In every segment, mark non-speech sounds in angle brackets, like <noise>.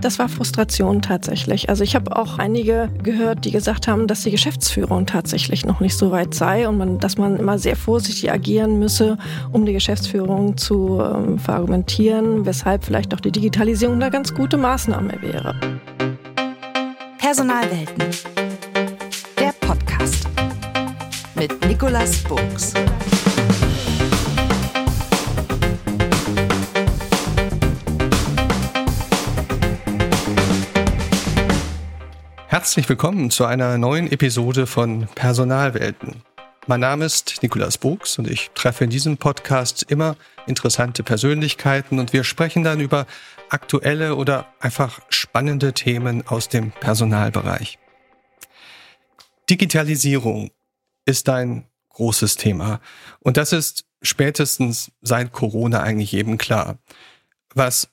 Das war Frustration tatsächlich. Also ich habe auch einige gehört, die gesagt haben, dass die Geschäftsführung tatsächlich noch nicht so weit sei und man, dass man immer sehr vorsichtig agieren müsse, um die Geschäftsführung zu ähm, verargumentieren, weshalb vielleicht auch die Digitalisierung eine ganz gute Maßnahme wäre. Personalwelten. Der Podcast mit Nicolas Buchs. Herzlich willkommen zu einer neuen Episode von Personalwelten. Mein Name ist Nikolas Buchs und ich treffe in diesem Podcast immer interessante Persönlichkeiten und wir sprechen dann über aktuelle oder einfach spannende Themen aus dem Personalbereich. Digitalisierung ist ein großes Thema und das ist spätestens seit Corona eigentlich eben klar. Was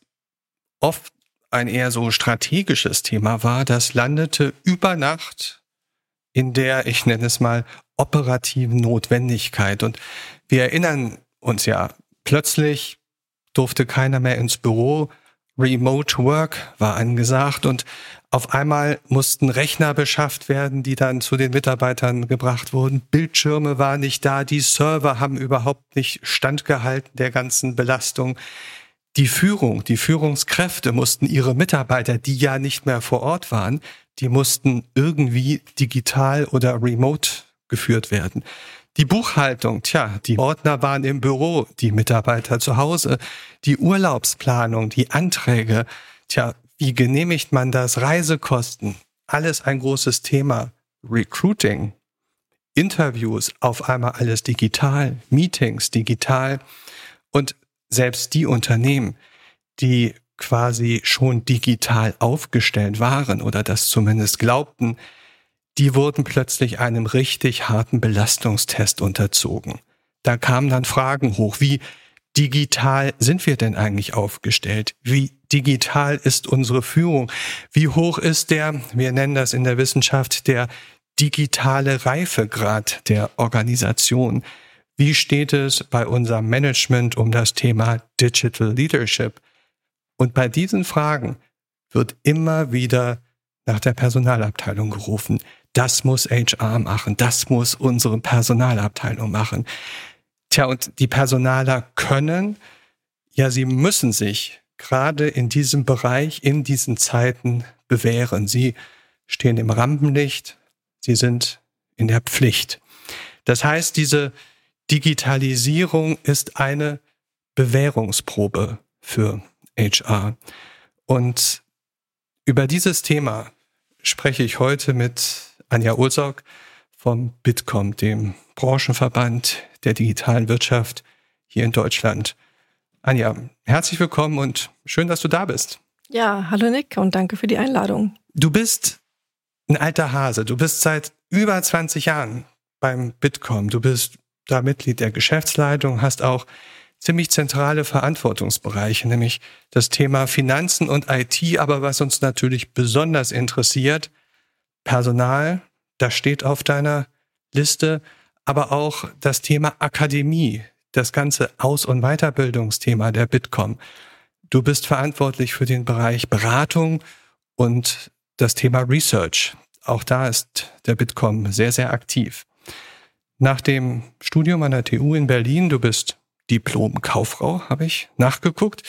oft ein eher so strategisches Thema war, das landete über Nacht in der, ich nenne es mal, operativen Notwendigkeit. Und wir erinnern uns ja, plötzlich durfte keiner mehr ins Büro, Remote Work war angesagt und auf einmal mussten Rechner beschafft werden, die dann zu den Mitarbeitern gebracht wurden. Bildschirme waren nicht da, die Server haben überhaupt nicht standgehalten der ganzen Belastung die Führung, die Führungskräfte mussten ihre Mitarbeiter, die ja nicht mehr vor Ort waren, die mussten irgendwie digital oder remote geführt werden. Die Buchhaltung, tja, die Ordner waren im Büro, die Mitarbeiter zu Hause, die Urlaubsplanung, die Anträge, tja, wie genehmigt man das? Reisekosten, alles ein großes Thema. Recruiting, Interviews, auf einmal alles digital, Meetings digital. Und selbst die Unternehmen, die quasi schon digital aufgestellt waren oder das zumindest glaubten, die wurden plötzlich einem richtig harten Belastungstest unterzogen. Da kamen dann Fragen hoch, wie digital sind wir denn eigentlich aufgestellt? Wie digital ist unsere Führung? Wie hoch ist der, wir nennen das in der Wissenschaft, der digitale Reifegrad der Organisation? Wie steht es bei unserem Management um das Thema Digital Leadership? Und bei diesen Fragen wird immer wieder nach der Personalabteilung gerufen. Das muss HR machen. Das muss unsere Personalabteilung machen. Tja, und die Personaler können, ja, sie müssen sich gerade in diesem Bereich, in diesen Zeiten bewähren. Sie stehen im Rampenlicht. Sie sind in der Pflicht. Das heißt, diese Digitalisierung ist eine Bewährungsprobe für HR. Und über dieses Thema spreche ich heute mit Anja Ulsok vom Bitkom, dem Branchenverband der digitalen Wirtschaft hier in Deutschland. Anja, herzlich willkommen und schön, dass du da bist. Ja, hallo Nick und danke für die Einladung. Du bist ein alter Hase. Du bist seit über 20 Jahren beim Bitkom. Du bist da Mitglied der Geschäftsleitung, hast auch ziemlich zentrale Verantwortungsbereiche, nämlich das Thema Finanzen und IT, aber was uns natürlich besonders interessiert, Personal, das steht auf deiner Liste, aber auch das Thema Akademie, das ganze Aus- und Weiterbildungsthema der Bitkom. Du bist verantwortlich für den Bereich Beratung und das Thema Research. Auch da ist der Bitkom sehr, sehr aktiv. Nach dem Studium an der TU in Berlin, du bist Diplom-Kauffrau, habe ich nachgeguckt,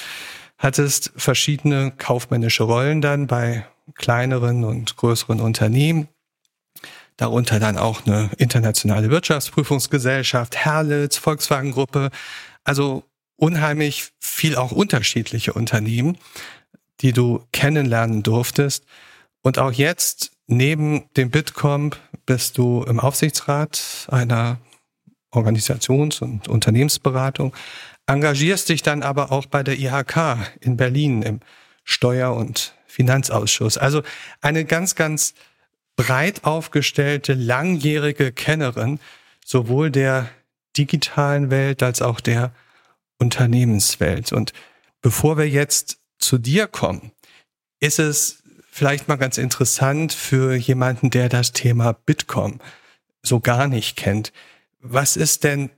hattest verschiedene kaufmännische Rollen dann bei kleineren und größeren Unternehmen, darunter dann auch eine internationale Wirtschaftsprüfungsgesellschaft, Herlitz, Volkswagen-Gruppe, also unheimlich viel auch unterschiedliche Unternehmen, die du kennenlernen durftest. Und auch jetzt neben dem Bitkom bist du im Aufsichtsrat einer Organisations- und Unternehmensberatung, engagierst dich dann aber auch bei der IHK in Berlin im Steuer- und Finanzausschuss. Also eine ganz, ganz breit aufgestellte, langjährige Kennerin sowohl der digitalen Welt als auch der Unternehmenswelt. Und bevor wir jetzt zu dir kommen, ist es vielleicht mal ganz interessant für jemanden, der das Thema Bitkom so gar nicht kennt. Was ist denn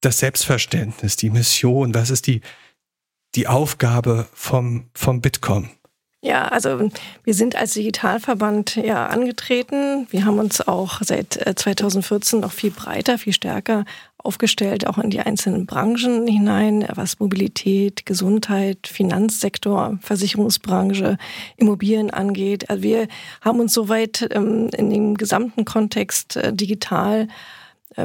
das Selbstverständnis, die Mission? Was ist die, die Aufgabe vom, vom Bitkom? Ja, also wir sind als Digitalverband ja angetreten. Wir haben uns auch seit 2014 äh, noch viel breiter, viel stärker aufgestellt, auch in die einzelnen Branchen hinein, was Mobilität, Gesundheit, Finanzsektor, Versicherungsbranche, Immobilien angeht. Also wir haben uns soweit ähm, in dem gesamten Kontext äh, digital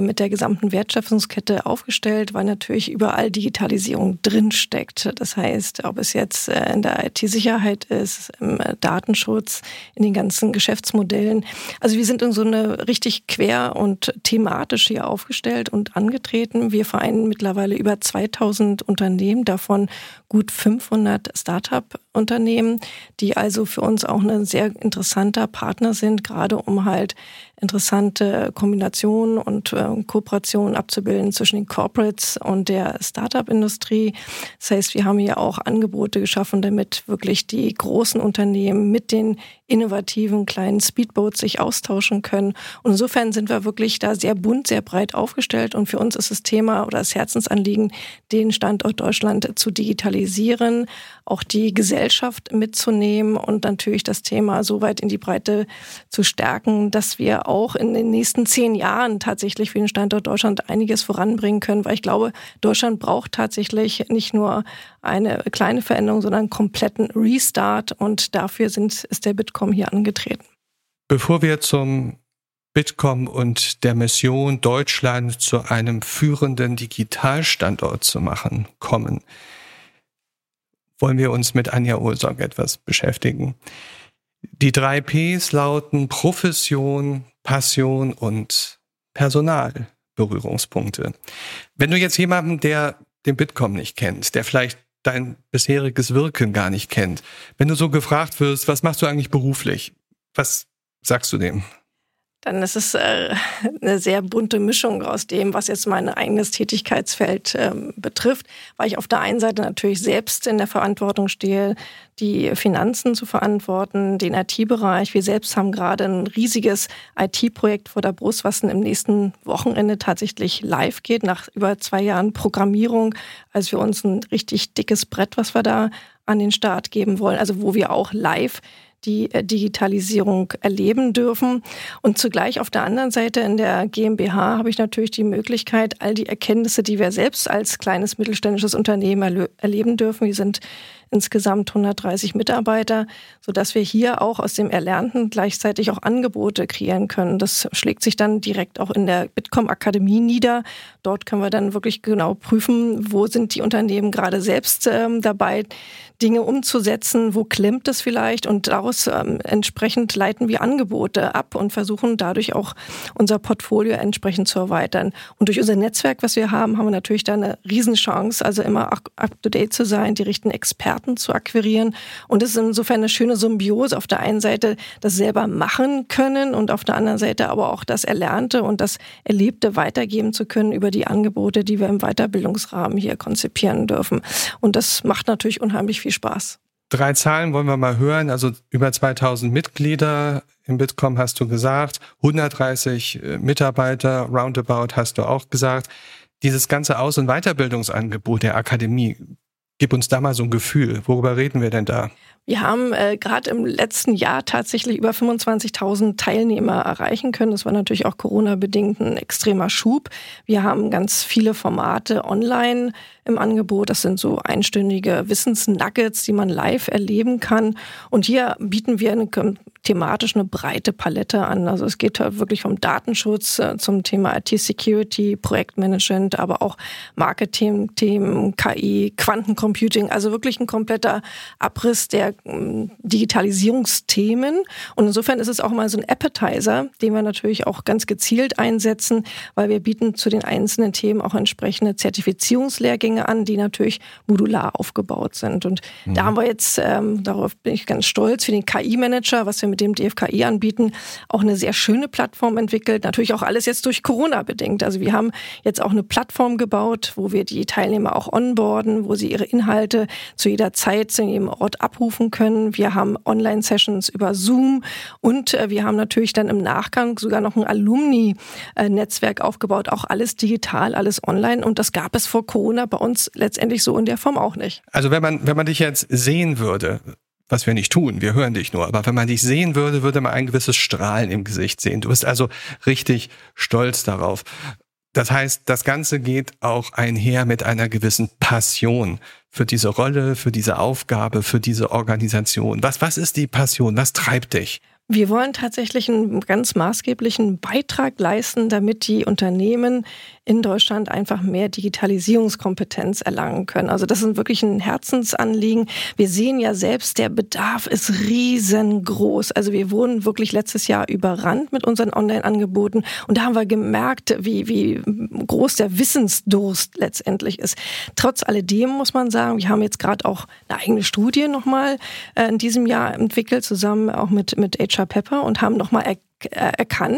mit der gesamten Wertschöpfungskette aufgestellt, weil natürlich überall Digitalisierung drinsteckt. Das heißt, ob es jetzt äh, in der IT-Sicherheit ist, im äh, Datenschutz, in den ganzen Geschäftsmodellen. Also wir sind in so eine richtig quer und thematisch hier aufgestellt und angetreten. Wir vereinen mittlerweile über 2000 Unternehmen, davon gut 500 Start-up-Unternehmen, die also für uns auch ein sehr interessanter Partner sind, gerade um halt interessante Kombinationen und äh, Kooperationen abzubilden zwischen den Corporates und der Startup-Industrie. Das heißt, wir haben hier auch Angebote geschaffen, damit wirklich die großen Unternehmen mit den innovativen kleinen Speedboats sich austauschen können. Und insofern sind wir wirklich da sehr bunt, sehr breit aufgestellt. Und für uns ist das Thema oder das Herzensanliegen, den Standort Deutschland zu digitalisieren, auch die Gesellschaft mitzunehmen und natürlich das Thema so weit in die Breite zu stärken, dass wir auch in den nächsten zehn Jahren tatsächlich für den Standort Deutschland einiges voranbringen können, weil ich glaube, Deutschland braucht tatsächlich nicht nur eine kleine Veränderung, sondern einen kompletten Restart. Und dafür sind, ist der Bitcoin hier angetreten. Bevor wir zum Bitkom und der Mission, Deutschland zu einem führenden Digitalstandort zu machen, kommen, wollen wir uns mit Anja Ursorg etwas beschäftigen. Die drei Ps lauten Profession, Passion und Personal. Berührungspunkte. Wenn du jetzt jemanden, der den Bitkom nicht kennt, der vielleicht dein bisheriges Wirken gar nicht kennt. Wenn du so gefragt wirst, was machst du eigentlich beruflich? Was sagst du dem? Dann ist es äh, <laughs> eine sehr bunte Mischung aus dem, was jetzt mein eigenes Tätigkeitsfeld ähm, betrifft, weil ich auf der einen Seite natürlich selbst in der Verantwortung stehe, die Finanzen zu verantworten, den IT-Bereich. Wir selbst haben gerade ein riesiges IT-Projekt vor der Brust, was im nächsten Wochenende tatsächlich live geht, nach über zwei Jahren Programmierung. Also für uns ein richtig dickes Brett, was wir da an den Start geben wollen, also wo wir auch live die äh, Digitalisierung erleben dürfen. Und zugleich auf der anderen Seite in der GmbH habe ich natürlich die Möglichkeit, all die Erkenntnisse, die wir selbst als kleines mittelständisches Unternehmen erleben dürfen, wir sind insgesamt 130 Mitarbeiter, so dass wir hier auch aus dem Erlernten gleichzeitig auch Angebote kreieren können. Das schlägt sich dann direkt auch in der Bitkom Akademie nieder. Dort können wir dann wirklich genau prüfen, wo sind die Unternehmen gerade selbst ähm, dabei, Dinge umzusetzen, wo klemmt es vielleicht und daraus ähm, entsprechend leiten wir Angebote ab und versuchen dadurch auch unser Portfolio entsprechend zu erweitern. Und durch unser Netzwerk, was wir haben, haben wir natürlich da eine Riesenchance, also immer up-to-date zu sein, die richtigen Experten Experten zu akquirieren. Und es ist insofern eine schöne Symbiose. Auf der einen Seite das selber machen können und auf der anderen Seite aber auch das Erlernte und das Erlebte weitergeben zu können über die Angebote, die wir im Weiterbildungsrahmen hier konzipieren dürfen. Und das macht natürlich unheimlich viel Spaß. Drei Zahlen wollen wir mal hören. Also über 2000 Mitglieder im Bitkom hast du gesagt, 130 äh, Mitarbeiter, roundabout hast du auch gesagt. Dieses ganze Aus- und Weiterbildungsangebot der Akademie, Gib uns da mal so ein Gefühl. Worüber reden wir denn da? Wir haben äh, gerade im letzten Jahr tatsächlich über 25.000 Teilnehmer erreichen können. Das war natürlich auch Corona-bedingt ein extremer Schub. Wir haben ganz viele Formate online im Angebot. Das sind so einstündige Wissensnuggets, die man live erleben kann. Und hier bieten wir eine thematisch eine breite Palette an. Also es geht halt wirklich vom Datenschutz äh, zum Thema IT-Security, Projektmanagement, aber auch Marketing-Themen, KI, Quantencomputing, also wirklich ein kompletter Abriss der Digitalisierungsthemen. Und insofern ist es auch mal so ein Appetizer, den wir natürlich auch ganz gezielt einsetzen, weil wir bieten zu den einzelnen Themen auch entsprechende Zertifizierungslehrgänge an, die natürlich modular aufgebaut sind. Und mhm. da haben wir jetzt, ähm, darauf bin ich ganz stolz, für den KI-Manager, was wir mit dem DFKI anbieten, auch eine sehr schöne Plattform entwickelt. Natürlich auch alles jetzt durch Corona bedingt. Also wir haben jetzt auch eine Plattform gebaut, wo wir die Teilnehmer auch onboarden, wo sie ihre Inhalte zu jeder Zeit zu jedem Ort abrufen können. Wir haben Online-Sessions über Zoom und äh, wir haben natürlich dann im Nachgang sogar noch ein Alumni-Netzwerk aufgebaut. Auch alles digital, alles online. Und das gab es vor Corona bei uns letztendlich so in der Form auch nicht. Also wenn man, wenn man dich jetzt sehen würde, was wir nicht tun. Wir hören dich nur. Aber wenn man dich sehen würde, würde man ein gewisses Strahlen im Gesicht sehen. Du bist also richtig stolz darauf. Das heißt, das Ganze geht auch einher mit einer gewissen Passion für diese Rolle, für diese Aufgabe, für diese Organisation. Was, was ist die Passion? Was treibt dich? Wir wollen tatsächlich einen ganz maßgeblichen Beitrag leisten, damit die Unternehmen in Deutschland einfach mehr Digitalisierungskompetenz erlangen können. Also das ist wirklich ein Herzensanliegen. Wir sehen ja selbst, der Bedarf ist riesengroß. Also wir wurden wirklich letztes Jahr überrannt mit unseren Online-Angeboten und da haben wir gemerkt, wie, wie groß der Wissensdurst letztendlich ist. Trotz alledem muss man sagen, wir haben jetzt gerade auch eine eigene Studie nochmal äh, in diesem Jahr entwickelt, zusammen auch mit, mit HR Pepper und haben nochmal erkannt,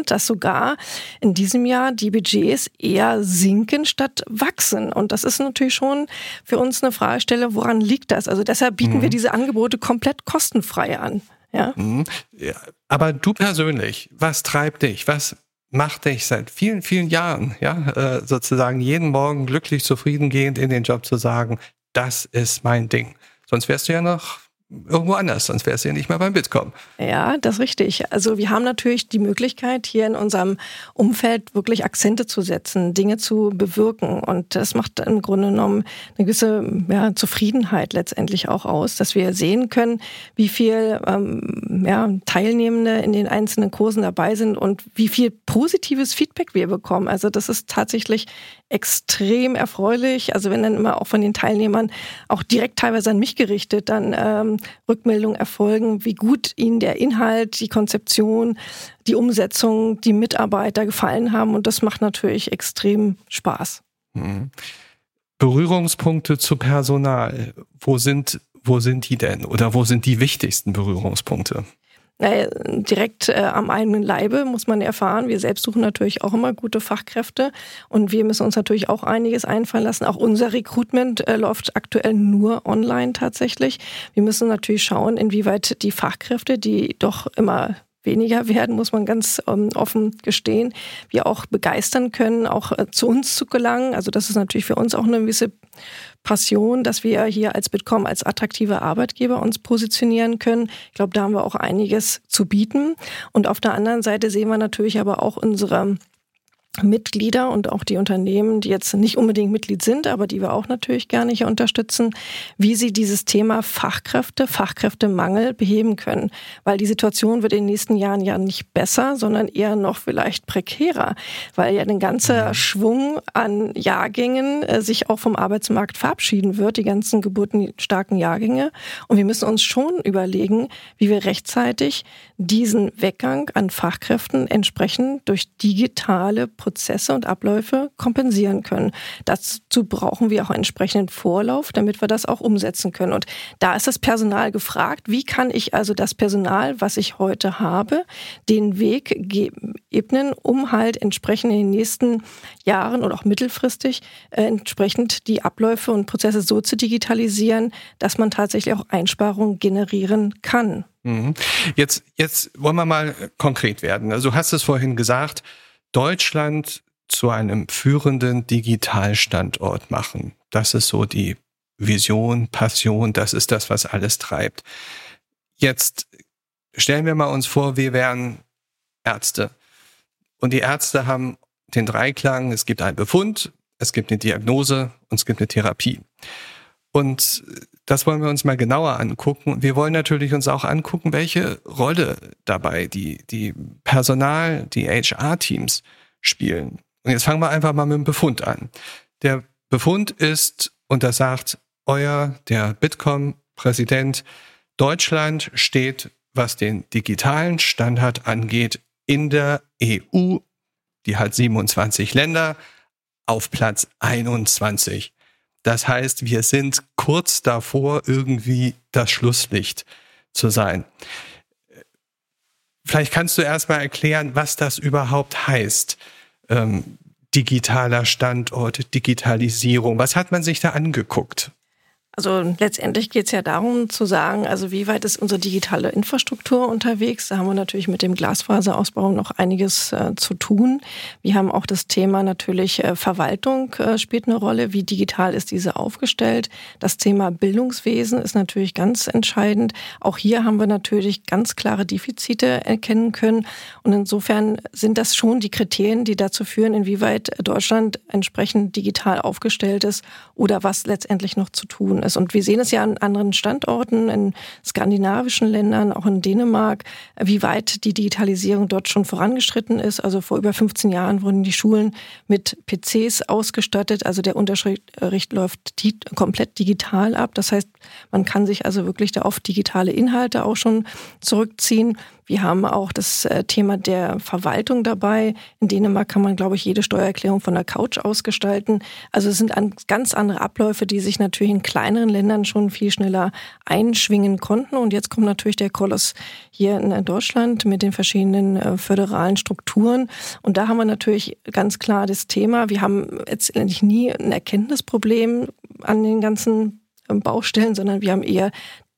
dass sogar in diesem Jahr die Budgets eher sinken statt wachsen. Und das ist natürlich schon für uns eine Fragestelle, woran liegt das? Also deshalb bieten mhm. wir diese Angebote komplett kostenfrei an. Ja? Mhm. ja. Aber du persönlich, was treibt dich? Was macht dich seit vielen, vielen Jahren, ja, äh, sozusagen jeden Morgen glücklich, zufriedengehend in den Job zu sagen, das ist mein Ding. Sonst wärst du ja noch irgendwo anders, sonst wärst du ja nicht mehr beim Bitkom. Ja, das ist richtig. Also wir haben natürlich die Möglichkeit, hier in unserem Umfeld wirklich Akzente zu setzen, Dinge zu bewirken. Und das macht im Grunde genommen eine gewisse ja, Zufriedenheit letztendlich auch aus, dass wir sehen können, wie viel ähm, ja, Teilnehmende in den einzelnen Kursen dabei sind und wie viel positives Feedback wir bekommen. Also das ist tatsächlich extrem erfreulich. Also wenn dann immer auch von den Teilnehmern auch direkt teilweise an mich gerichtet, dann ähm, Rückmeldungen erfolgen, wie gut ihnen der Inhalt, die Konzeption, die Umsetzung, die Mitarbeiter gefallen haben. Und das macht natürlich extrem Spaß. Mhm. Berührungspunkte zu Personal. Wo sind, wo sind die denn? Oder wo sind die wichtigsten Berührungspunkte? Äh, direkt äh, am eigenen Leibe, muss man erfahren. Wir selbst suchen natürlich auch immer gute Fachkräfte und wir müssen uns natürlich auch einiges einfallen lassen. Auch unser Recruitment äh, läuft aktuell nur online tatsächlich. Wir müssen natürlich schauen, inwieweit die Fachkräfte, die doch immer weniger werden, muss man ganz ähm, offen gestehen, wir auch begeistern können, auch äh, zu uns zu gelangen. Also das ist natürlich für uns auch eine gewisse Passion, dass wir hier als Bitkom als attraktive Arbeitgeber uns positionieren können. Ich glaube, da haben wir auch einiges zu bieten. Und auf der anderen Seite sehen wir natürlich aber auch unsere Mitglieder und auch die Unternehmen, die jetzt nicht unbedingt Mitglied sind, aber die wir auch natürlich gerne hier unterstützen, wie sie dieses Thema Fachkräfte, Fachkräftemangel beheben können. Weil die Situation wird in den nächsten Jahren ja nicht besser, sondern eher noch vielleicht prekärer, weil ja ein ganzer mhm. Schwung an Jahrgängen äh, sich auch vom Arbeitsmarkt verabschieden wird, die ganzen geburtenstarken Jahrgänge. Und wir müssen uns schon überlegen, wie wir rechtzeitig diesen Weggang an Fachkräften entsprechend durch digitale Prozesse und Abläufe kompensieren können. Dazu brauchen wir auch entsprechenden Vorlauf, damit wir das auch umsetzen können. Und da ist das Personal gefragt. Wie kann ich also das Personal, was ich heute habe, den Weg ebnen, um halt entsprechend in den nächsten Jahren oder auch mittelfristig äh, entsprechend die Abläufe und Prozesse so zu digitalisieren, dass man tatsächlich auch Einsparungen generieren kann. Mhm. Jetzt, jetzt wollen wir mal konkret werden. Also du hast es vorhin gesagt, Deutschland zu einem führenden Digitalstandort machen. Das ist so die Vision, Passion, das ist das, was alles treibt. Jetzt stellen wir mal uns vor, wir wären Ärzte. Und die Ärzte haben den Dreiklang, es gibt einen Befund, es gibt eine Diagnose und es gibt eine Therapie. Und das wollen wir uns mal genauer angucken. Wir wollen natürlich uns auch angucken, welche Rolle dabei die, die Personal, die HR-Teams spielen. Und jetzt fangen wir einfach mal mit dem Befund an. Der Befund ist, und das sagt euer, der Bitkom-Präsident, Deutschland steht, was den digitalen Standard angeht, in der EU, die hat 27 Länder, auf Platz 21. Das heißt, wir sind kurz davor, irgendwie das Schlusslicht zu sein. Vielleicht kannst du erstmal erklären, was das überhaupt heißt. Ähm, digitaler Standort, Digitalisierung. Was hat man sich da angeguckt? Also letztendlich geht es ja darum zu sagen, also wie weit ist unsere digitale Infrastruktur unterwegs? Da haben wir natürlich mit dem Glasfaserausbau noch einiges äh, zu tun. Wir haben auch das Thema natürlich äh, Verwaltung äh, spielt eine Rolle. Wie digital ist diese aufgestellt? Das Thema Bildungswesen ist natürlich ganz entscheidend. Auch hier haben wir natürlich ganz klare Defizite erkennen können. Und insofern sind das schon die Kriterien, die dazu führen, inwieweit Deutschland entsprechend digital aufgestellt ist oder was letztendlich noch zu tun ist. Und wir sehen es ja an anderen Standorten, in skandinavischen Ländern, auch in Dänemark, wie weit die Digitalisierung dort schon vorangeschritten ist. Also vor über 15 Jahren wurden die Schulen mit PCs ausgestattet. Also der Unterricht läuft komplett digital ab. Das heißt, man kann sich also wirklich da auf digitale Inhalte auch schon zurückziehen. Wir haben auch das äh, Thema der Verwaltung dabei. In Dänemark kann man, glaube ich, jede Steuererklärung von der Couch ausgestalten. Also es sind ganz andere Abläufe, die sich natürlich in kleineren Ländern schon viel schneller einschwingen konnten. Und jetzt kommt natürlich der Koloss hier in Deutschland mit den verschiedenen äh, föderalen Strukturen. Und da haben wir natürlich ganz klar das Thema. Wir haben jetzt letztendlich nie ein Erkenntnisproblem an den ganzen ähm, Baustellen, sondern wir haben eher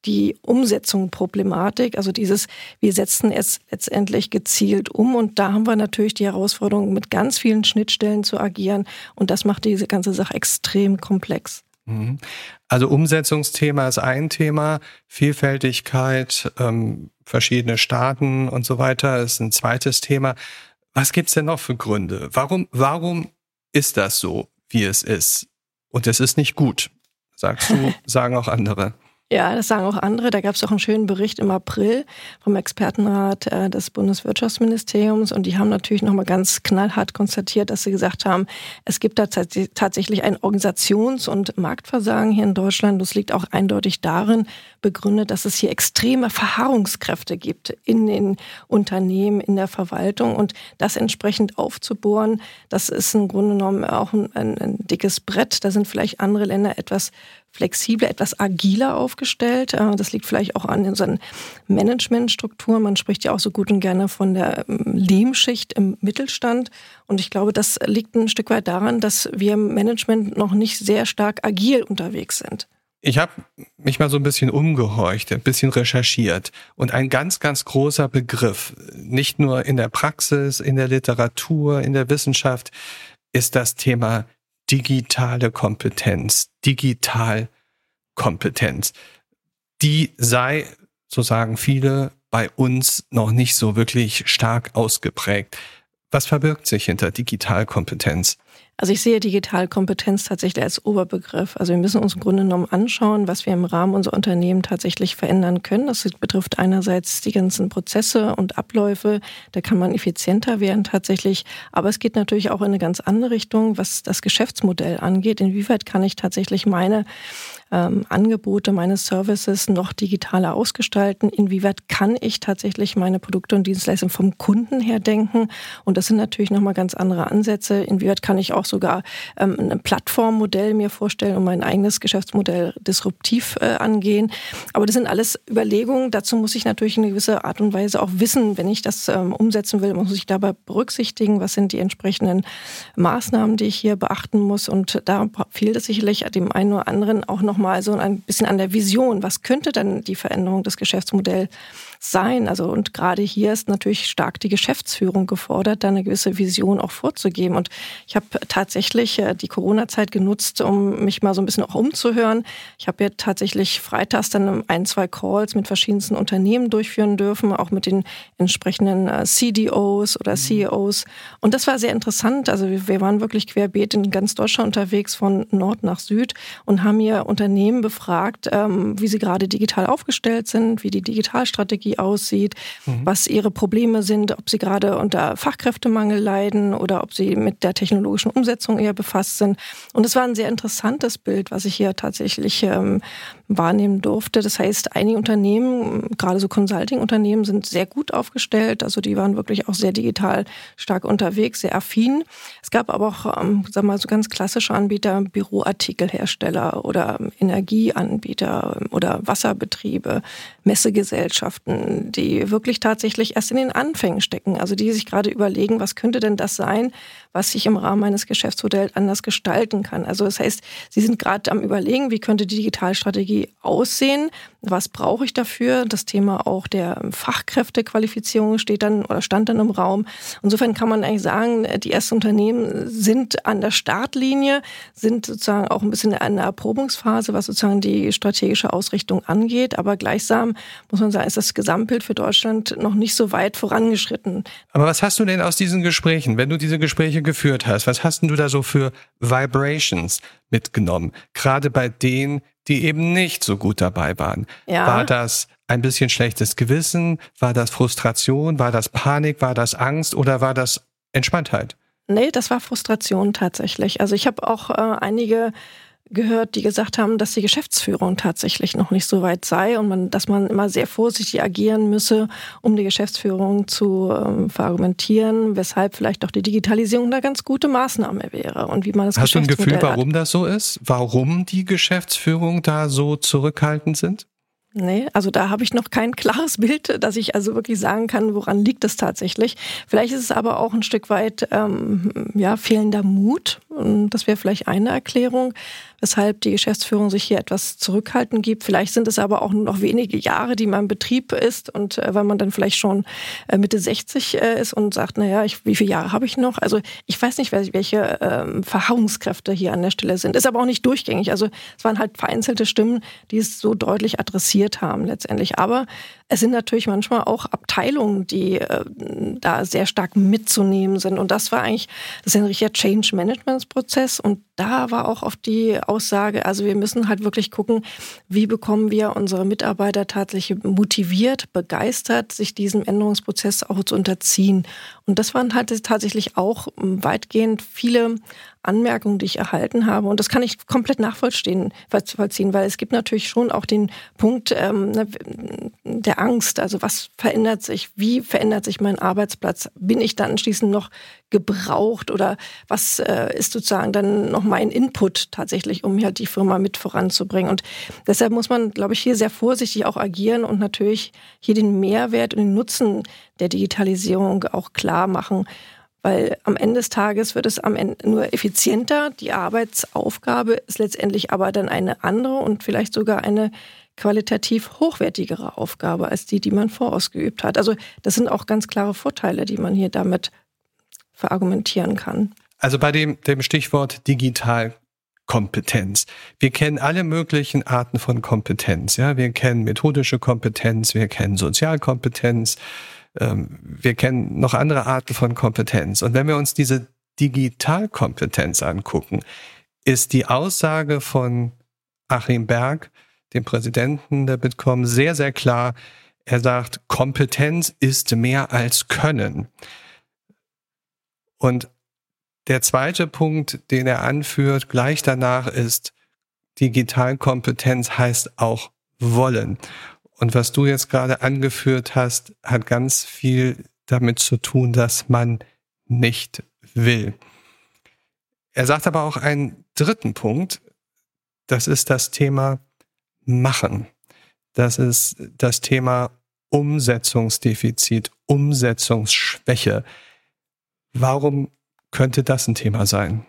die Umsetzung Problematik, also dieses, wir setzen es letztendlich gezielt um und da haben wir natürlich die Herausforderung, mit ganz vielen Schnittstellen zu agieren und das macht diese ganze Sache extrem komplex. Mhm. Also Umsetzungsthema ist ein Thema, Vielfältigkeit, ähm, verschiedene Staaten und so weiter ist ein zweites Thema. Was gibt's denn noch für Gründe? Warum, warum ist das so, wie es ist? Und es ist nicht gut, sagst du, <laughs> sagen auch andere. Ja, das sagen auch andere. Da gab es auch einen schönen Bericht im April vom Expertenrat äh, des Bundeswirtschaftsministeriums und die haben natürlich nochmal ganz knallhart konstatiert, dass sie gesagt haben, es gibt da tatsächlich ein Organisations- und Marktversagen hier in Deutschland. Das liegt auch eindeutig darin begründet, dass es hier extreme Verharrungskräfte gibt in den Unternehmen, in der Verwaltung und das entsprechend aufzubohren, das ist im Grunde genommen auch ein, ein, ein dickes Brett. Da sind vielleicht andere Länder etwas flexibler, etwas agiler aufgestellt. Äh, das liegt vielleicht auch an unseren Managementstrukturen. Man spricht ja auch so gut und gerne von der ähm, Lehmschicht im Mittelstand. Und ich glaube, das liegt ein Stück weit daran, dass wir im Management noch nicht sehr stark agil unterwegs sind. Ich habe mich mal so ein bisschen umgehorcht, ein bisschen recherchiert und ein ganz, ganz großer Begriff, nicht nur in der Praxis, in der Literatur, in der Wissenschaft, ist das Thema digitale Kompetenz, Digitalkompetenz. Die sei, so sagen viele, bei uns noch nicht so wirklich stark ausgeprägt. Was verbirgt sich hinter Digitalkompetenz? Also ich sehe Digitalkompetenz tatsächlich als Oberbegriff. Also wir müssen uns im Grunde genommen anschauen, was wir im Rahmen unserer Unternehmen tatsächlich verändern können. Das betrifft einerseits die ganzen Prozesse und Abläufe. Da kann man effizienter werden tatsächlich. Aber es geht natürlich auch in eine ganz andere Richtung, was das Geschäftsmodell angeht. Inwieweit kann ich tatsächlich meine ähm, Angebote, meine Services noch digitaler ausgestalten? Inwieweit kann ich tatsächlich meine Produkte und Dienstleistungen vom Kunden her denken? Und das sind natürlich nochmal ganz andere Ansätze. Inwieweit kann ich auch sogar ähm, ein Plattformmodell mir vorstellen und mein eigenes Geschäftsmodell disruptiv äh, angehen? Aber das sind alles Überlegungen. Dazu muss ich natürlich in gewisser Art und Weise auch wissen, wenn ich das ähm, umsetzen will, muss ich dabei berücksichtigen, was sind die entsprechenden Maßnahmen, die ich hier beachten muss. Und da fehlt es sicherlich dem einen oder anderen auch noch nochmal so ein bisschen an der Vision. Was könnte denn die Veränderung des Geschäftsmodells sein. Also und gerade hier ist natürlich stark die Geschäftsführung gefordert, da eine gewisse Vision auch vorzugeben. Und ich habe tatsächlich äh, die Corona-Zeit genutzt, um mich mal so ein bisschen auch umzuhören. Ich habe ja tatsächlich freitags dann ein, zwei Calls mit verschiedensten Unternehmen durchführen dürfen, auch mit den entsprechenden äh, CDOs oder mhm. CEOs. Und das war sehr interessant. Also wir waren wirklich querbeet in ganz Deutschland unterwegs, von Nord nach Süd und haben hier Unternehmen befragt, ähm, wie sie gerade digital aufgestellt sind, wie die Digitalstrategie Strategie aussieht, mhm. was ihre Probleme sind, ob sie gerade unter Fachkräftemangel leiden oder ob sie mit der technologischen Umsetzung eher befasst sind. Und es war ein sehr interessantes Bild, was ich hier tatsächlich ähm, wahrnehmen durfte. Das heißt, einige Unternehmen, gerade so Consulting-Unternehmen, sind sehr gut aufgestellt. Also die waren wirklich auch sehr digital stark unterwegs, sehr affin. Es gab aber auch, ähm, sag mal, so ganz klassische Anbieter, Büroartikelhersteller oder Energieanbieter oder Wasserbetriebe, Messegesellschaften, die wirklich tatsächlich erst in den Anfängen stecken. Also die sich gerade überlegen, was könnte denn das sein, was ich im Rahmen meines Geschäftsmodells anders gestalten kann. Also das heißt, sie sind gerade am Überlegen, wie könnte die Digitalstrategie aussehen, was brauche ich dafür. Das Thema auch der Fachkräftequalifizierung steht dann oder stand dann im Raum. Insofern kann man eigentlich sagen, die ersten Unternehmen sind an der Startlinie, sind sozusagen auch ein bisschen in der Erprobungsphase, was sozusagen die strategische Ausrichtung angeht. Aber gleichsam muss man sagen, ist das Gesamtbild für Deutschland noch nicht so weit vorangeschritten. Aber was hast du denn aus diesen Gesprächen, wenn du diese Gespräche geführt hast, was hast du da so für Vibrations mitgenommen? Gerade bei denen, die eben nicht so gut dabei waren. Ja. War das ein bisschen schlechtes Gewissen? War das Frustration? War das Panik? War das Angst? Oder war das Entspanntheit? Nee, das war Frustration tatsächlich. Also ich habe auch äh, einige gehört, die gesagt haben, dass die Geschäftsführung tatsächlich noch nicht so weit sei und man, dass man immer sehr vorsichtig agieren müsse, um die Geschäftsführung zu ähm, verargumentieren, weshalb vielleicht auch die Digitalisierung eine ganz gute Maßnahme wäre und wie man das Hast du ein Gefühl, warum das so ist? Warum die Geschäftsführung da so zurückhaltend sind? Nee, also da habe ich noch kein klares <laughs> Bild, dass ich also wirklich sagen kann, woran liegt es tatsächlich. Vielleicht ist es aber auch ein Stück weit ähm, ja, fehlender Mut. Das wäre vielleicht eine Erklärung weshalb die Geschäftsführung sich hier etwas zurückhalten gibt. Vielleicht sind es aber auch nur noch wenige Jahre, die man im Betrieb ist und äh, weil man dann vielleicht schon äh, Mitte 60 äh, ist und sagt, naja, ich, wie viele Jahre habe ich noch? Also ich weiß nicht, welche ähm, Verharrungskräfte hier an der Stelle sind. Ist aber auch nicht durchgängig. Also es waren halt vereinzelte Stimmen, die es so deutlich adressiert haben letztendlich. Aber es sind natürlich manchmal auch Abteilungen, die äh, da sehr stark mitzunehmen sind. Und das war eigentlich, das ist ein richtiger Change Management Prozess. Und da war auch oft die Aussage, also wir müssen halt wirklich gucken, wie bekommen wir unsere Mitarbeiter tatsächlich motiviert, begeistert, sich diesem Änderungsprozess auch zu unterziehen. Und das waren halt tatsächlich auch weitgehend viele Anmerkungen, die ich erhalten habe. Und das kann ich komplett nachvollziehen, weil es gibt natürlich schon auch den Punkt ähm, ne, der Angst. Also was verändert sich? Wie verändert sich mein Arbeitsplatz? Bin ich dann anschließend noch gebraucht oder was äh, ist sozusagen dann noch mein Input tatsächlich, um halt die Firma mit voranzubringen? Und deshalb muss man, glaube ich, hier sehr vorsichtig auch agieren und natürlich hier den Mehrwert und den Nutzen der Digitalisierung auch klar machen. Weil am Ende des Tages wird es am Ende nur effizienter. Die Arbeitsaufgabe ist letztendlich aber dann eine andere und vielleicht sogar eine qualitativ hochwertigere Aufgabe als die, die man vorausgeübt hat. Also das sind auch ganz klare Vorteile, die man hier damit verargumentieren kann. Also bei dem, dem Stichwort Digitalkompetenz. Wir kennen alle möglichen Arten von Kompetenz. Ja, wir kennen methodische Kompetenz, wir kennen Sozialkompetenz, wir kennen noch andere Arten von Kompetenz. Und wenn wir uns diese Digitalkompetenz angucken, ist die Aussage von Achim Berg, dem Präsidenten der Bitkom, sehr, sehr klar. Er sagt, Kompetenz ist mehr als Können. Und der zweite Punkt, den er anführt, gleich danach ist, Digitalkompetenz heißt auch wollen. Und was du jetzt gerade angeführt hast, hat ganz viel damit zu tun, dass man nicht will. Er sagt aber auch einen dritten Punkt, das ist das Thema Machen. Das ist das Thema Umsetzungsdefizit, Umsetzungsschwäche. Warum könnte das ein Thema sein?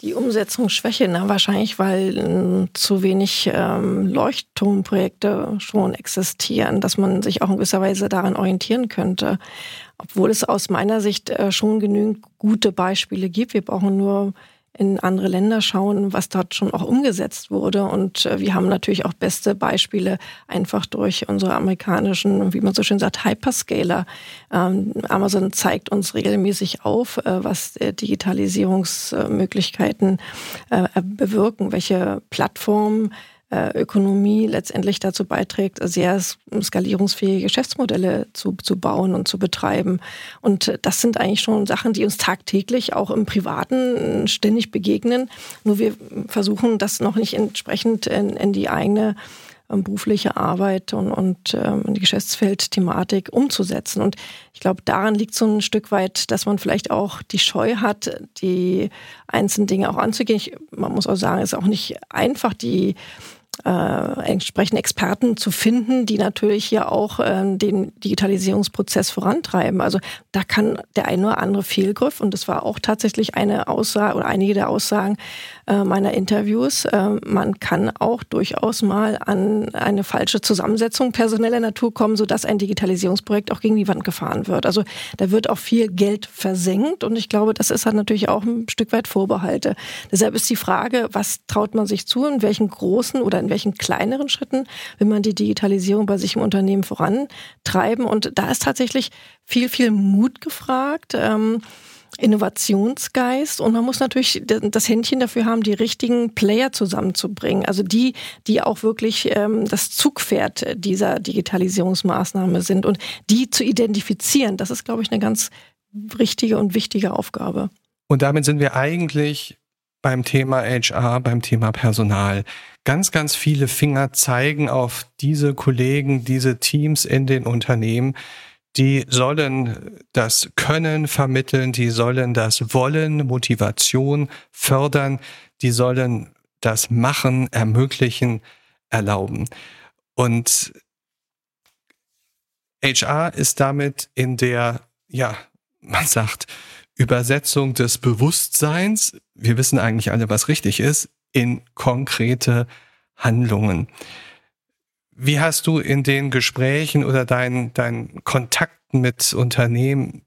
Die Umsetzungsschwäche, na, wahrscheinlich, weil äh, zu wenig ähm, Leuchtturmprojekte schon existieren, dass man sich auch in gewisser Weise daran orientieren könnte. Obwohl es aus meiner Sicht äh, schon genügend gute Beispiele gibt. Wir brauchen nur in andere Länder schauen, was dort schon auch umgesetzt wurde. Und äh, wir haben natürlich auch beste Beispiele einfach durch unsere amerikanischen, wie man so schön sagt, Hyperscaler. Ähm, Amazon zeigt uns regelmäßig auf, äh, was Digitalisierungsmöglichkeiten äh, bewirken, welche Plattformen Ökonomie letztendlich dazu beiträgt, sehr skalierungsfähige Geschäftsmodelle zu, zu bauen und zu betreiben. Und das sind eigentlich schon Sachen, die uns tagtäglich auch im Privaten ständig begegnen. Nur wir versuchen das noch nicht entsprechend in, in die eigene ähm, berufliche Arbeit und, und ähm, die Geschäftsfeldthematik umzusetzen. Und ich glaube, daran liegt so ein Stück weit, dass man vielleicht auch die Scheu hat, die einzelnen Dinge auch anzugehen. Ich, man muss auch sagen, es ist auch nicht einfach, die äh, entsprechende Experten zu finden, die natürlich ja auch äh, den Digitalisierungsprozess vorantreiben. Also da kann der eine oder andere Fehlgriff, und das war auch tatsächlich eine Aussage oder einige der Aussagen äh, meiner Interviews, äh, man kann auch durchaus mal an eine falsche Zusammensetzung personeller Natur kommen, sodass ein Digitalisierungsprojekt auch gegen die Wand gefahren wird. Also da wird auch viel Geld versenkt und ich glaube, das ist halt natürlich auch ein Stück weit Vorbehalte. Deshalb ist die Frage, was traut man sich zu, in welchen großen oder welchen kleineren Schritten will man die Digitalisierung bei sich im Unternehmen vorantreiben. Und da ist tatsächlich viel, viel Mut gefragt. Ähm, Innovationsgeist und man muss natürlich das Händchen dafür haben, die richtigen Player zusammenzubringen. Also die, die auch wirklich ähm, das Zugpferd dieser Digitalisierungsmaßnahme sind und die zu identifizieren. Das ist, glaube ich, eine ganz richtige und wichtige Aufgabe. Und damit sind wir eigentlich beim Thema HR, beim Thema Personal. Ganz, ganz viele Finger zeigen auf diese Kollegen, diese Teams in den Unternehmen. Die sollen das Können vermitteln, die sollen das Wollen, Motivation fördern, die sollen das Machen ermöglichen, erlauben. Und HR ist damit in der, ja, man sagt, Übersetzung des Bewusstseins, wir wissen eigentlich alle, was richtig ist, in konkrete Handlungen. Wie hast du in den Gesprächen oder deinen dein Kontakten mit Unternehmen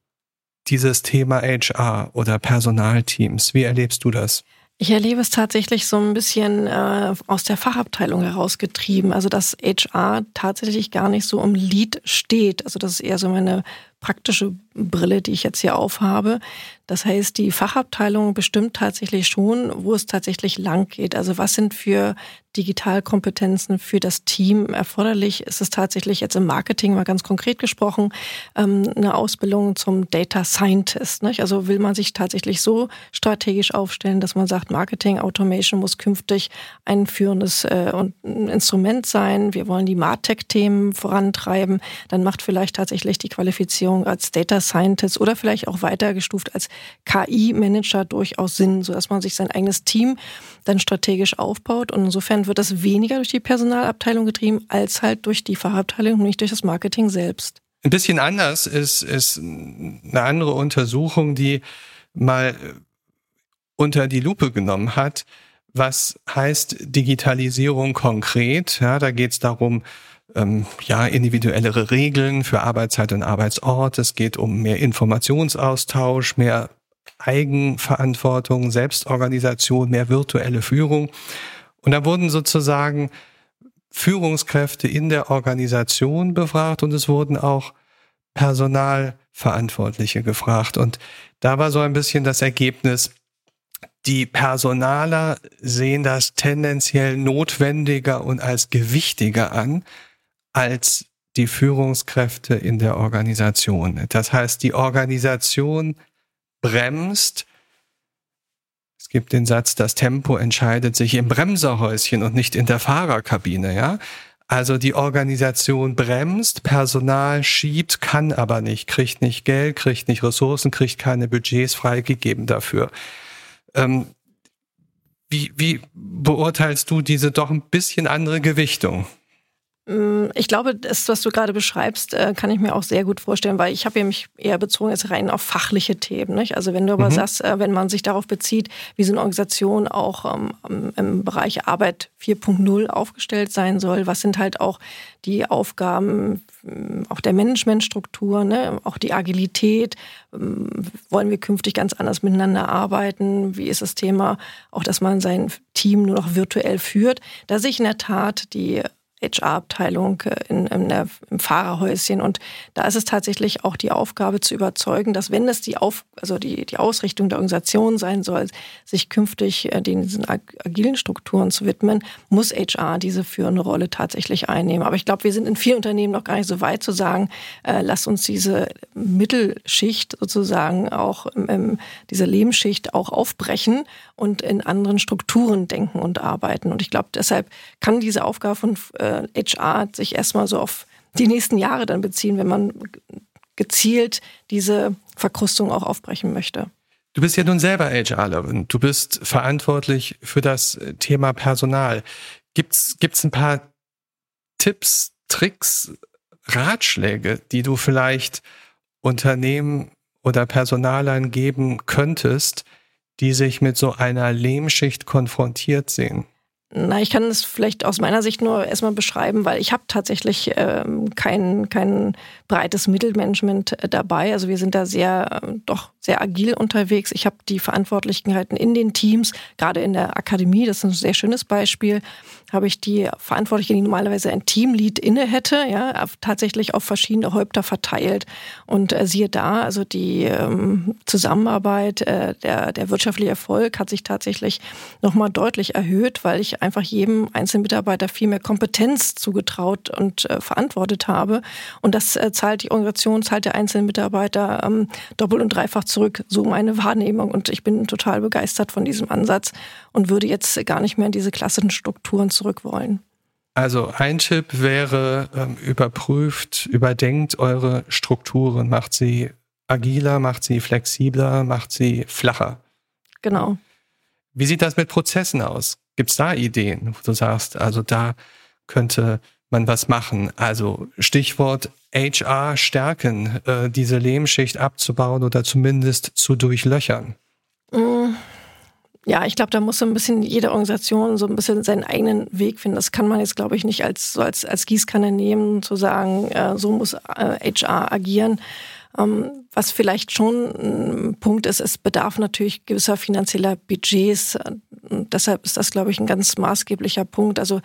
dieses Thema HR oder Personalteams, wie erlebst du das? Ich erlebe es tatsächlich so ein bisschen äh, aus der Fachabteilung herausgetrieben. Also dass HR tatsächlich gar nicht so im Lied steht. Also das ist eher so meine praktische Brille, die ich jetzt hier aufhabe. Das heißt, die Fachabteilung bestimmt tatsächlich schon, wo es tatsächlich lang geht. Also was sind für Digitalkompetenzen für das Team erforderlich? Ist es tatsächlich jetzt im Marketing mal ganz konkret gesprochen ähm, eine Ausbildung zum Data Scientist? Also will man sich tatsächlich so strategisch aufstellen, dass man sagt, Marketing Automation muss künftig ein führendes äh, Instrument sein. Wir wollen die Martech-Themen vorantreiben. Dann macht vielleicht tatsächlich die Qualifizierung als Data Scientist oder vielleicht auch weitergestuft als KI-Manager durchaus Sinn, sodass man sich sein eigenes Team dann strategisch aufbaut. Und insofern wird das weniger durch die Personalabteilung getrieben, als halt durch die Fachabteilung nicht durch das Marketing selbst. Ein bisschen anders ist, ist eine andere Untersuchung, die mal unter die Lupe genommen hat. Was heißt Digitalisierung konkret? Ja, da geht es darum, ähm, ja, individuellere Regeln für Arbeitszeit und Arbeitsort. Es geht um mehr Informationsaustausch, mehr Eigenverantwortung, Selbstorganisation, mehr virtuelle Führung. Und da wurden sozusagen Führungskräfte in der Organisation befragt und es wurden auch Personalverantwortliche gefragt. Und da war so ein bisschen das Ergebnis, die Personaler sehen das tendenziell notwendiger und als gewichtiger an als die Führungskräfte in der Organisation. Das heißt, die Organisation bremst. Es gibt den Satz, das Tempo entscheidet sich im Bremserhäuschen und nicht in der Fahrerkabine, ja? Also die Organisation bremst, Personal schiebt, kann aber nicht, kriegt nicht Geld, kriegt nicht Ressourcen, kriegt keine Budgets freigegeben dafür. Ähm, wie, wie beurteilst du diese doch ein bisschen andere Gewichtung? Mm, ich glaube, das, was du gerade beschreibst, äh, kann ich mir auch sehr gut vorstellen, weil ich habe ja mich eher bezogen jetzt rein auf fachliche Themen. Nicht? Also wenn du aber mhm. sagst, äh, wenn man sich darauf bezieht, wie so eine Organisation auch ähm, im Bereich Arbeit 4.0 aufgestellt sein soll, was sind halt auch die Aufgaben mm, auch der Managementstruktur, ne? auch die Agilität, ähm, wollen wir künftig ganz anders miteinander arbeiten, wie ist das Thema auch, dass man sein Team nur noch virtuell führt. Da sehe ich in der Tat die HR-Abteilung äh, in, in im Fahrerhäuschen. Und da ist es tatsächlich auch die Aufgabe zu überzeugen, dass wenn es die, Auf, also die, die Ausrichtung der Organisation sein soll, sich künftig äh, den, diesen agilen Strukturen zu widmen, muss HR diese führende Rolle tatsächlich einnehmen. Aber ich glaube, wir sind in vielen Unternehmen noch gar nicht so weit zu sagen, äh, lasst uns diese Mittelschicht sozusagen auch, ähm, diese Lebensschicht auch aufbrechen und in anderen Strukturen denken und arbeiten. Und ich glaube, deshalb kann diese Aufgabe von äh, HR sich erstmal so auf die nächsten Jahre dann beziehen, wenn man gezielt diese Verkrustung auch aufbrechen möchte. Du bist ja nun selber HRlerin. Du bist verantwortlich für das Thema Personal. Gibt's, gibt's ein paar Tipps, Tricks, Ratschläge, die du vielleicht Unternehmen oder Personalern geben könntest, die sich mit so einer Lehmschicht konfrontiert sehen? Na, ich kann es vielleicht aus meiner Sicht nur erstmal beschreiben, weil ich habe tatsächlich ähm, kein, kein breites Mittelmanagement äh, dabei. Also wir sind da sehr, äh, doch sehr agil unterwegs. Ich habe die Verantwortlichkeiten in den Teams, gerade in der Akademie, das ist ein sehr schönes Beispiel, habe ich die Verantwortliche, die normalerweise ein Teamlead inne hätte, ja, tatsächlich auf verschiedene Häupter verteilt. Und äh, siehe da, also die ähm, Zusammenarbeit, äh, der, der wirtschaftliche Erfolg hat sich tatsächlich nochmal deutlich erhöht, weil ich einfach jedem einzelnen Mitarbeiter viel mehr Kompetenz zugetraut und äh, verantwortet habe. Und das äh, zahlt die Organisation, zahlt der einzelne Mitarbeiter ähm, doppelt und dreifach zurück. So meine Wahrnehmung. Und ich bin total begeistert von diesem Ansatz und würde jetzt gar nicht mehr in diese klassischen Strukturen zurück wollen. Also ein Tipp wäre, ähm, überprüft, überdenkt eure Strukturen, macht sie agiler, macht sie flexibler, macht sie flacher. Genau. Wie sieht das mit Prozessen aus? Gibt es da Ideen, wo du sagst, also da könnte man was machen? Also Stichwort HR stärken, äh, diese Lehmschicht abzubauen oder zumindest zu durchlöchern. Mm. Ja, ich glaube, da muss so ein bisschen jede Organisation so ein bisschen seinen eigenen Weg finden. Das kann man jetzt, glaube ich, nicht als so als, als Gießkanne nehmen, zu sagen, äh, so muss äh, HR agieren. Ähm, was vielleicht schon ein Punkt ist, es bedarf natürlich gewisser finanzieller Budgets. Und deshalb ist das, glaube ich, ein ganz maßgeblicher Punkt. Also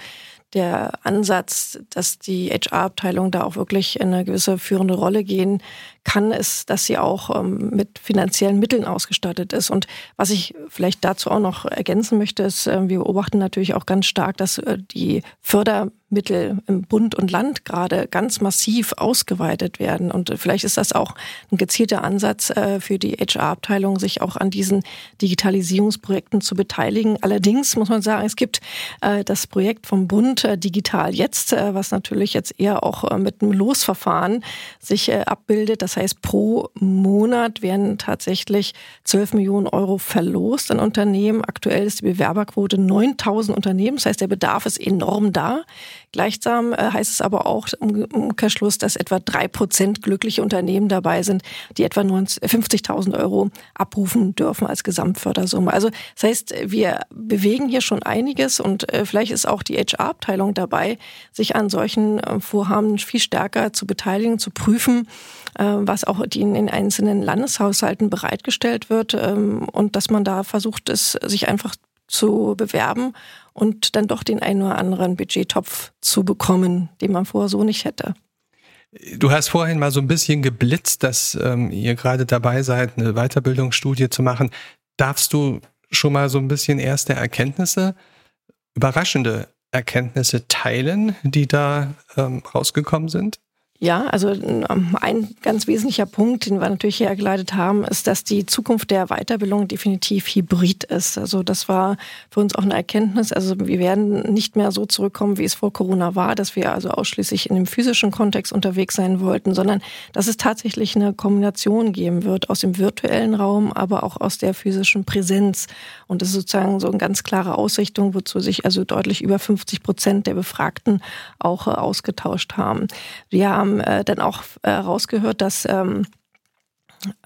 der Ansatz, dass die HR-Abteilung da auch wirklich in eine gewisse führende Rolle gehen kann, ist, dass sie auch ähm, mit finanziellen Mitteln ausgestattet ist. Und was ich vielleicht dazu auch noch ergänzen möchte, ist, äh, wir beobachten natürlich auch ganz stark, dass äh, die Fördermittel im Bund und Land gerade ganz massiv ausgeweitet werden. Und vielleicht ist das auch ein gezielter Ansatz äh, für die HR-Abteilung, sich auch an diesen Digitalisierungsprojekten zu beteiligen. Allerdings muss man sagen, es gibt äh, das Projekt vom Bund äh, Digital Jetzt, äh, was natürlich jetzt eher auch mit einem Losverfahren sich abbildet. Das heißt, pro Monat werden tatsächlich 12 Millionen Euro verlost an Unternehmen. Aktuell ist die Bewerberquote 9000 Unternehmen. Das heißt, der Bedarf ist enorm da. Gleichsam äh, heißt es aber auch im Umkehrschluss, dass etwa drei Prozent glückliche Unternehmen dabei sind, die etwa 50.000 Euro abrufen dürfen als Gesamtfördersumme. Also das heißt, wir bewegen hier schon einiges und äh, vielleicht ist auch die HR-Abteilung dabei, sich an solchen äh, Vorhaben viel stärker zu beteiligen, zu prüfen, was auch in den einzelnen Landeshaushalten bereitgestellt wird ähm, und dass man da versucht, es sich einfach zu bewerben und dann doch den einen oder anderen Budgettopf zu bekommen, den man vorher so nicht hätte. Du hast vorhin mal so ein bisschen geblitzt, dass ähm, ihr gerade dabei seid, eine Weiterbildungsstudie zu machen. Darfst du schon mal so ein bisschen erste Erkenntnisse, überraschende Erkenntnisse teilen, die da ähm, rausgekommen sind? Ja, also ähm, ein ganz wesentlicher Punkt, den wir natürlich hergeleitet haben, ist, dass die Zukunft der Weiterbildung definitiv hybrid ist. Also das war für uns auch eine Erkenntnis. Also wir werden nicht mehr so zurückkommen, wie es vor Corona war, dass wir also ausschließlich in dem physischen Kontext unterwegs sein wollten, sondern dass es tatsächlich eine Kombination geben wird aus dem virtuellen Raum, aber auch aus der physischen Präsenz. Und das ist sozusagen so eine ganz klare Ausrichtung, wozu sich also deutlich über 50 Prozent der Befragten auch äh, ausgetauscht haben. Wir haben haben äh, dann auch äh, rausgehört, dass ähm,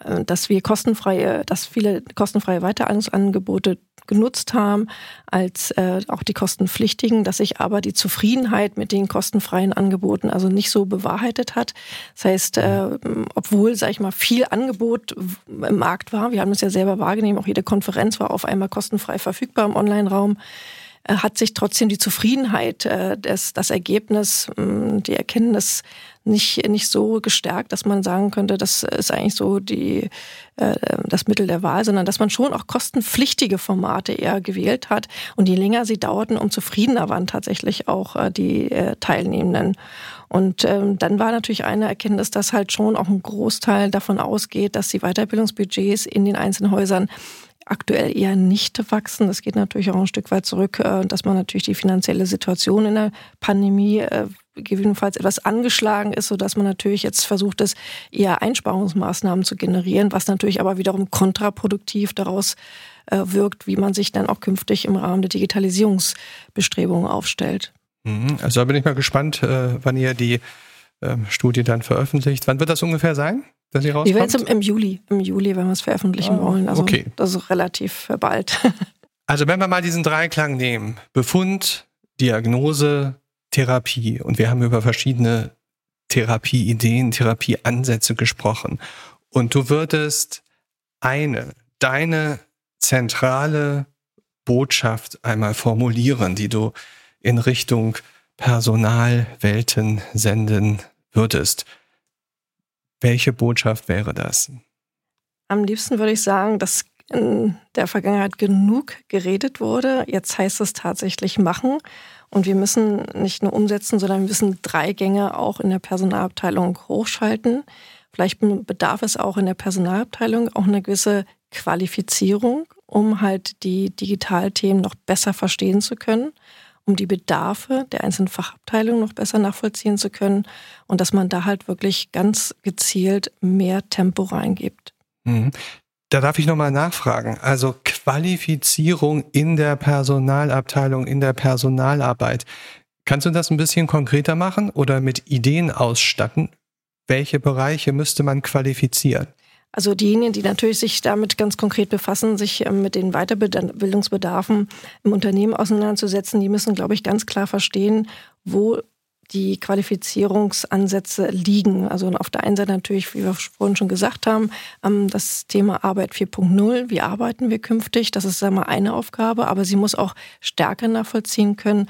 äh, dass wir kostenfreie, dass viele kostenfreie Weiterbildungsangebote genutzt haben als äh, auch die kostenpflichtigen, dass sich aber die Zufriedenheit mit den kostenfreien Angeboten also nicht so bewahrheitet hat. Das heißt, äh, obwohl, sage ich mal, viel Angebot im Markt war, wir haben es ja selber wahrgenommen, auch jede Konferenz war auf einmal kostenfrei verfügbar im Online-Raum, hat sich trotzdem die Zufriedenheit, äh, das, das Ergebnis, die Erkenntnis nicht, nicht so gestärkt, dass man sagen könnte, das ist eigentlich so die, äh, das Mittel der Wahl, sondern dass man schon auch kostenpflichtige Formate eher gewählt hat. Und je länger sie dauerten, um zufriedener waren tatsächlich auch äh, die äh, Teilnehmenden. Und ähm, dann war natürlich eine Erkenntnis, dass halt schon auch ein Großteil davon ausgeht, dass die Weiterbildungsbudgets in den einzelnen Häusern aktuell eher nicht wachsen. Das geht natürlich auch ein Stück weit zurück, äh, dass man natürlich die finanzielle Situation in der Pandemie äh, gegebenenfalls etwas angeschlagen ist, sodass man natürlich jetzt versucht, es eher Einsparungsmaßnahmen zu generieren, was natürlich aber wiederum kontraproduktiv daraus äh, wirkt, wie man sich dann auch künftig im Rahmen der Digitalisierungsbestrebungen aufstellt. Mhm. Also da bin ich mal gespannt, wann ihr die ähm, Studie dann veröffentlicht. Wann wird das ungefähr sein, dass sie rauskommt? Wir werden es im, im, Juli, im Juli, wenn wir es veröffentlichen ah, wollen. Also okay. das ist relativ bald. <laughs> also wenn wir mal diesen Dreiklang nehmen, Befund, Diagnose, Therapie und wir haben über verschiedene Therapieideen, Therapieansätze gesprochen und du würdest eine, deine zentrale Botschaft einmal formulieren, die du in Richtung Personalwelten senden würdest. Welche Botschaft wäre das? Am liebsten würde ich sagen, dass in der Vergangenheit genug geredet wurde. Jetzt heißt es tatsächlich machen. Und wir müssen nicht nur umsetzen, sondern wir müssen drei Gänge auch in der Personalabteilung hochschalten. Vielleicht bedarf es auch in der Personalabteilung auch eine gewisse Qualifizierung, um halt die Digitalthemen noch besser verstehen zu können, um die Bedarfe der einzelnen Fachabteilungen noch besser nachvollziehen zu können und dass man da halt wirklich ganz gezielt mehr Tempo reingibt. Mhm. Da darf ich nochmal nachfragen. Also Qualifizierung in der Personalabteilung, in der Personalarbeit. Kannst du das ein bisschen konkreter machen oder mit Ideen ausstatten? Welche Bereiche müsste man qualifizieren? Also diejenigen, die natürlich sich damit ganz konkret befassen, sich ähm, mit den Weiterbildungsbedarfen im Unternehmen auseinanderzusetzen, die müssen, glaube ich, ganz klar verstehen, wo die Qualifizierungsansätze liegen. Also auf der einen Seite natürlich, wie wir vorhin schon gesagt haben, ähm, das Thema Arbeit 4.0. Wie arbeiten wir künftig? Das ist einmal eine Aufgabe, aber sie muss auch stärker nachvollziehen können,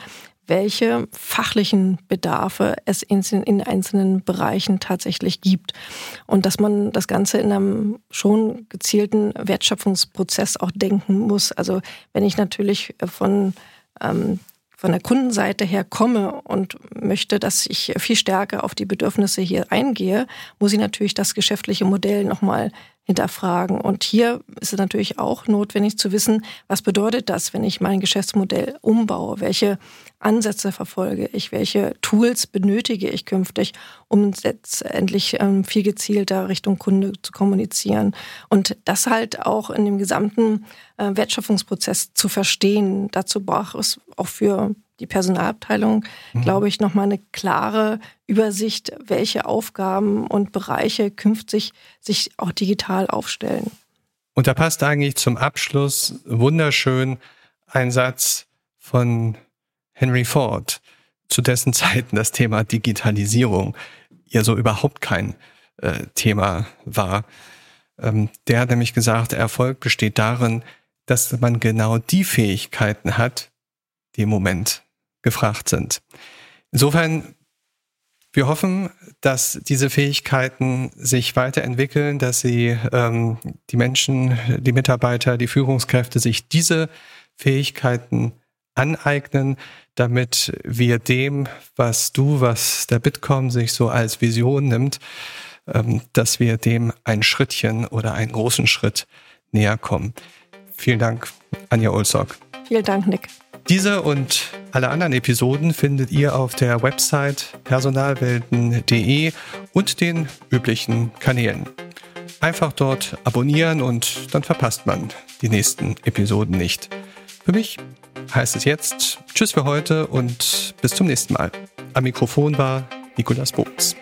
welche fachlichen Bedarfe es in, in, einzelnen Bereichen tatsächlich gibt. Und dass man das Ganze in einem schon gezielten Wertschöpfungsprozess auch denken muss. Also wenn ich natürlich von ähm, von der Kundenseite her komme und möchte, dass ich viel stärker auf die Bedürfnisse hier eingehe, muss ich natürlich das geschäftliche Modell nochmal hinterfragen. Und hier ist es natürlich auch notwendig zu wissen, was bedeutet das, wenn ich mein Geschäftsmodell umbaue? Welche Ansätze verfolge ich? Welche Tools benötige ich künftig, um letztendlich ähm, viel gezielter Richtung Kunde zu kommunizieren? Und das halt auch in dem gesamten äh, Wertschöpfungsprozess zu verstehen. Dazu braucht es auch für die Personalabteilung, mhm. glaube ich, nochmal eine klare Übersicht, welche Aufgaben und Bereiche künftig sich auch digital aufstellen. Und da passt eigentlich zum Abschluss wunderschön ein Satz von Henry Ford, zu dessen Zeiten das Thema Digitalisierung ja so überhaupt kein äh, Thema war. Ähm, der hat nämlich gesagt, Erfolg besteht darin, dass man genau die Fähigkeiten hat, die im Moment gefragt sind. Insofern, wir hoffen, dass diese Fähigkeiten sich weiterentwickeln, dass sie ähm, die Menschen, die Mitarbeiter, die Führungskräfte sich diese Fähigkeiten aneignen, damit wir dem, was du, was der Bitkom sich so als Vision nimmt, ähm, dass wir dem ein Schrittchen oder einen großen Schritt näher kommen. Vielen Dank, Anja Olsok. Vielen Dank, Nick. Diese und alle anderen Episoden findet ihr auf der Website personalwelten.de und den üblichen Kanälen. Einfach dort abonnieren und dann verpasst man die nächsten Episoden nicht. Für mich heißt es jetzt Tschüss für heute und bis zum nächsten Mal. Am Mikrofon war Nikolas Boos.